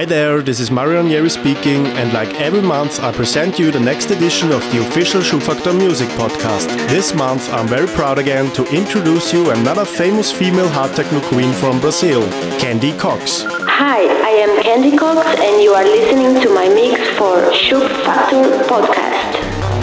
Hi there, this is Marion Yeri speaking, and like every month, I present you the next edition of the official Schubfaktor Music Podcast. This month, I'm very proud again to introduce you another famous female hard techno queen from Brazil, Candy Cox. Hi, I am Candy Cox, and you are listening to my mix for Schubfaktor Podcast.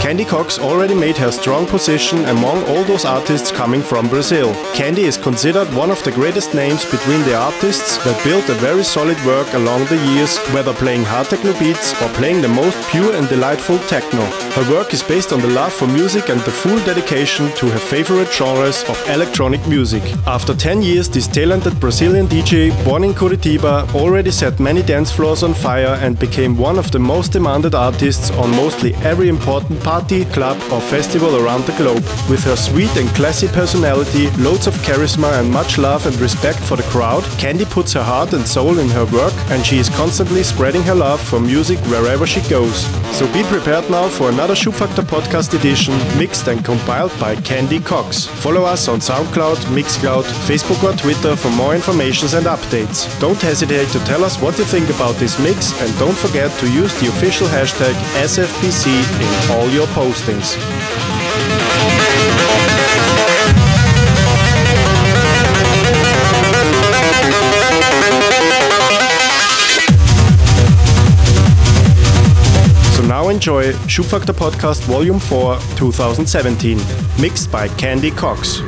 Candy Cox already made her strong position among all those artists coming from Brazil. Candy is considered one of the greatest names between the artists that built a very solid work along the years, whether playing hard techno beats or playing the most pure and delightful techno. Her work is based on the love for music and the full dedication to her favorite genres of electronic music. After 10 years, this talented Brazilian DJ, born in Curitiba, already set many dance floors on fire and became one of the most demanded artists on mostly every important party, club, or festival around the globe. With her sweet and classy personality, loads of charisma, and much love and respect for the crowd, Candy puts her heart and soul in her work, and she is constantly spreading her love for music wherever she goes. So be prepared now for another Schubfaktor podcast edition, mixed and compiled by Candy Cox. Follow us on SoundCloud, Mixcloud, Facebook, or Twitter for more information and updates. Don't hesitate to tell us what you think about this mix, and don't forget to use the official hashtag SFPC in all your postings. So now enjoy Schubfaktor Podcast Volume 4 2017, mixed by Candy Cox.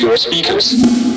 Your speakers.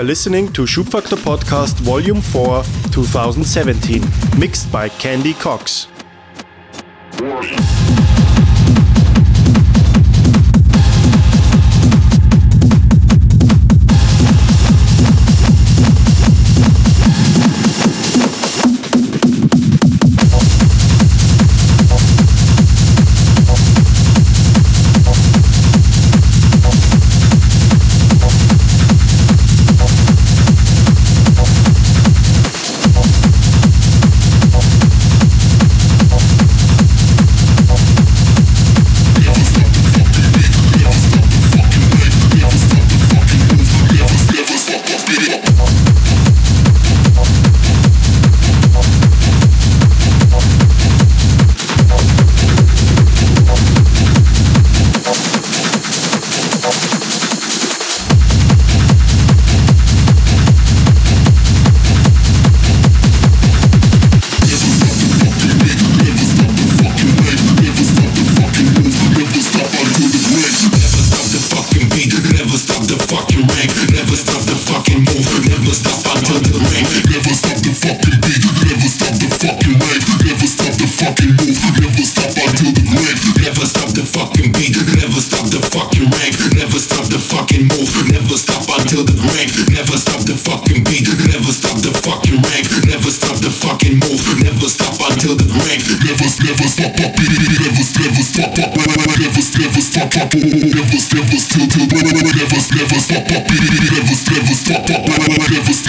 Are listening to Schubfaktor Podcast Volume 4 2017, mixed by Candy Cox.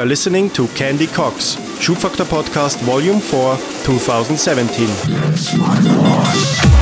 are listening to Candy Cox, Schubfaktor Podcast Volume 4, 2017.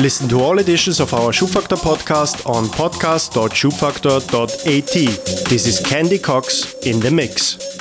Listen to all editions of our Schubfaktor podcast on podcast.schubfaktor.at. This is Candy Cox in the mix.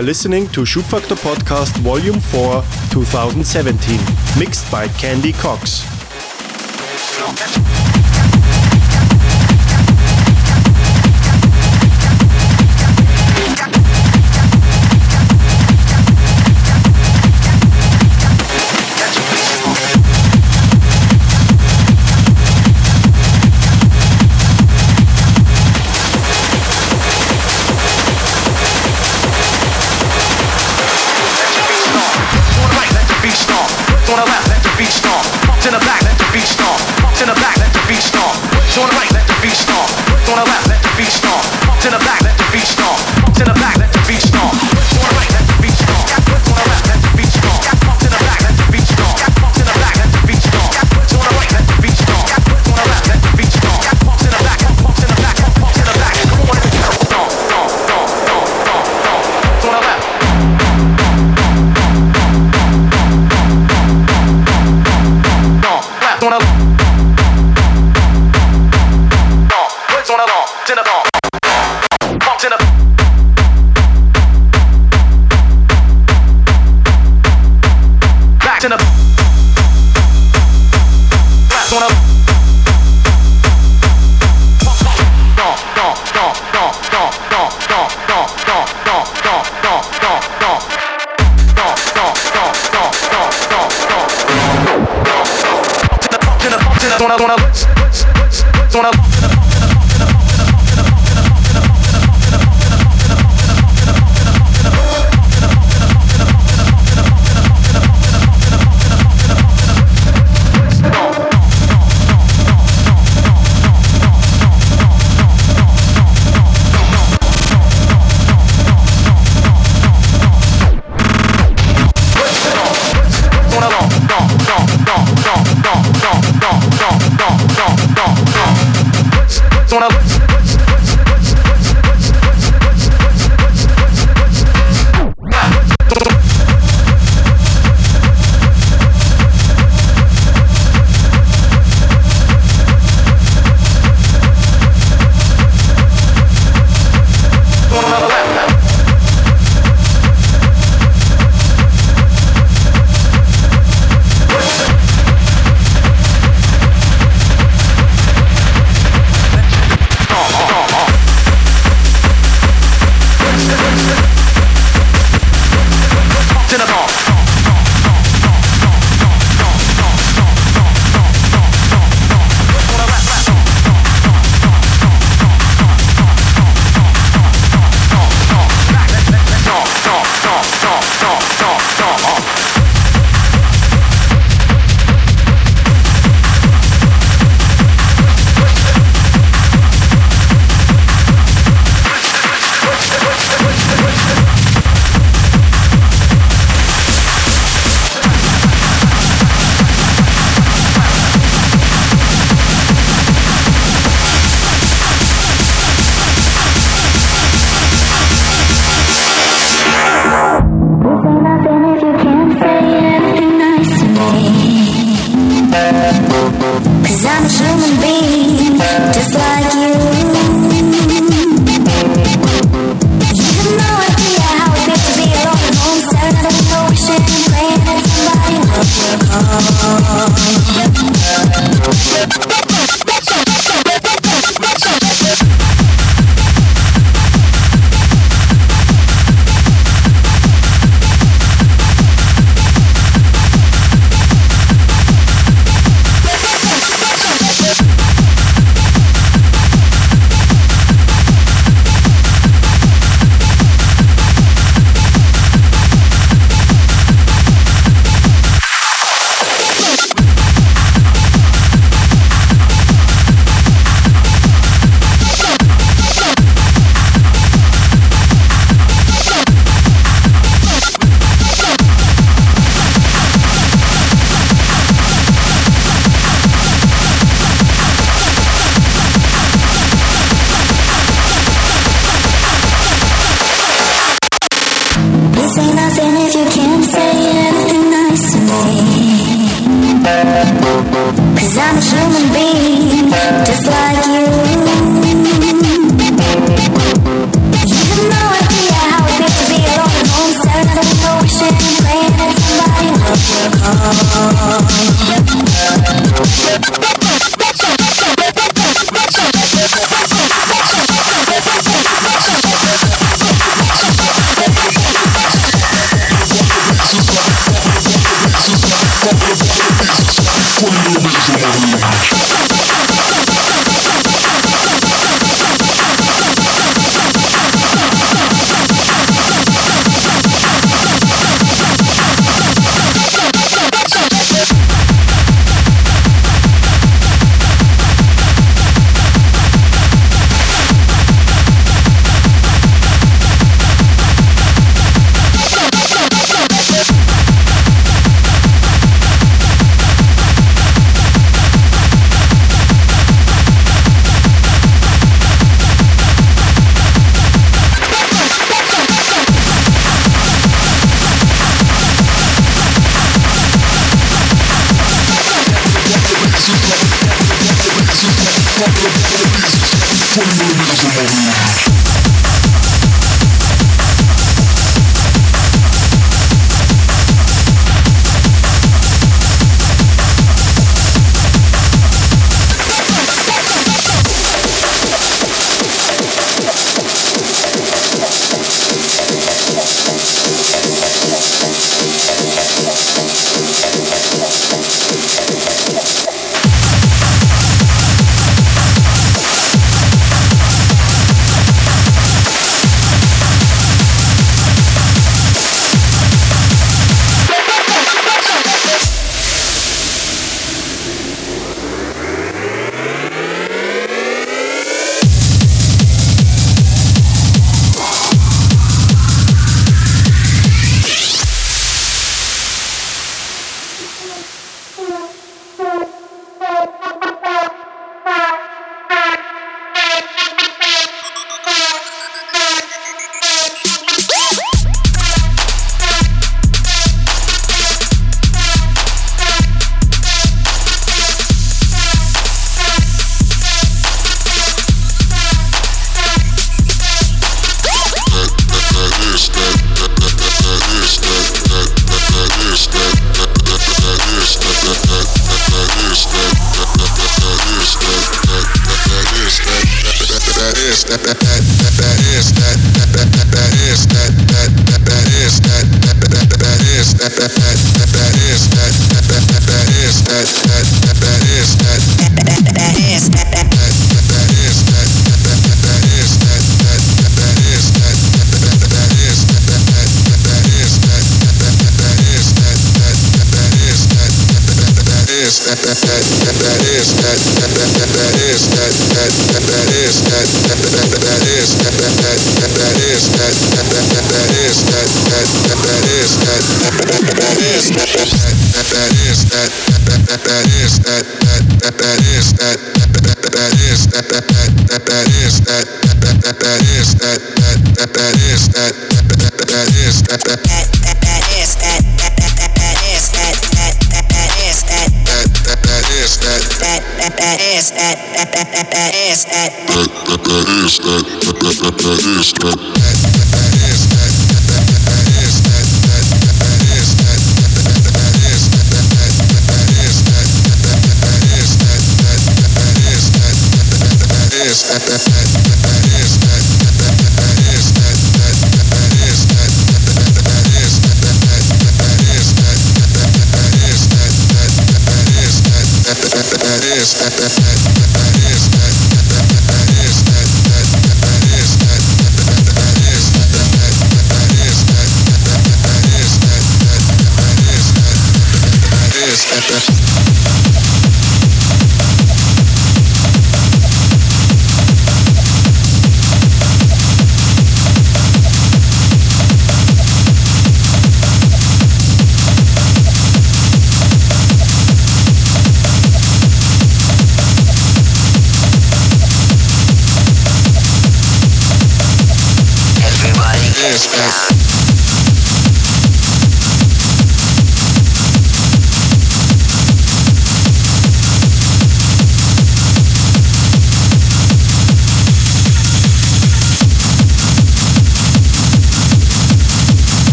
are listening to SCHUBfaktor Podcast Volume 4, 2017, mixed by Candy Cox. Throw to the right, let the beat stomp. Throw to the left, let the beat stomp. Pump to the back. to a.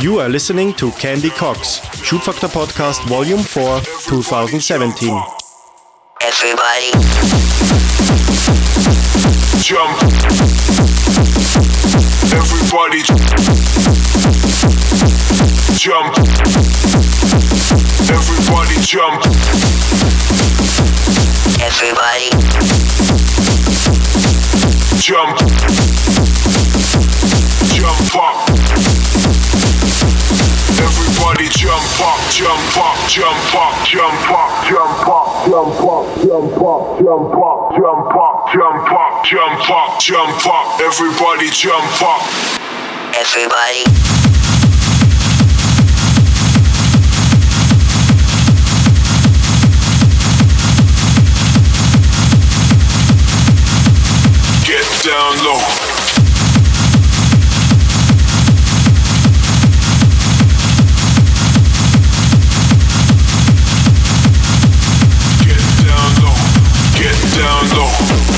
You are listening to Candy Cox, SCHUBfaktor Podcast Volume 4, 2017. Everybody, Jump. Everybody. Jump. Jump. everybody, Jump. Jump up. Everybody jump up, jump up, jump up, jump up, jump up, jump up, jump up, jump up, jump up, jump up, jump up, jump up. Everybody jump up. everybody, down low. down low.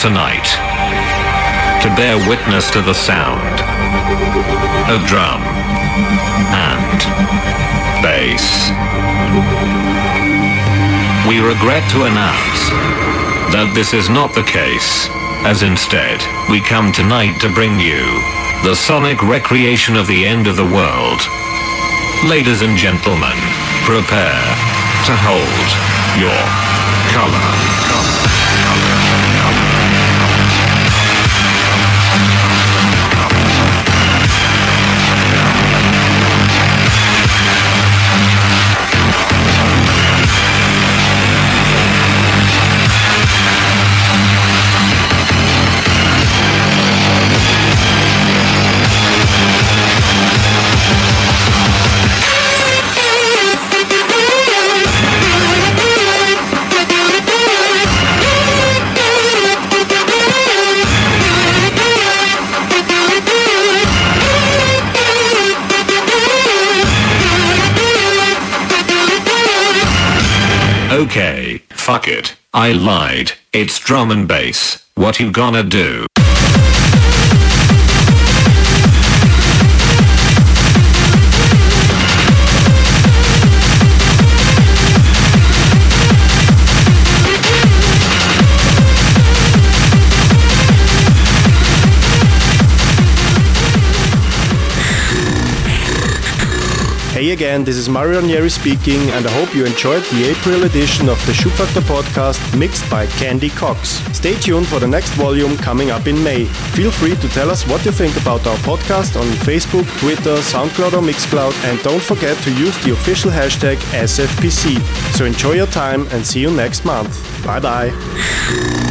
Tonight to bear witness to the sound of drum and bass. We regret to announce that this is not the case, as instead, we come tonight to bring you the sonic recreation of the end of the world. Ladies and gentlemen, prepare to hold your color. Thank Okay, fuck it. I lied. It's drum and bass. What you gonna do? Again, this is Mario Ranieri speaking, and I hope you enjoyed the April edition of the SCHUBfaktor podcast mixed by Candy Cox. Stay tuned for the next volume coming up in May. Feel free to tell us what you think about our podcast on Facebook, Twitter, SoundCloud, or Mixcloud, and don't forget to use the official hashtag SFPC. So enjoy your time and see you next month. Bye bye.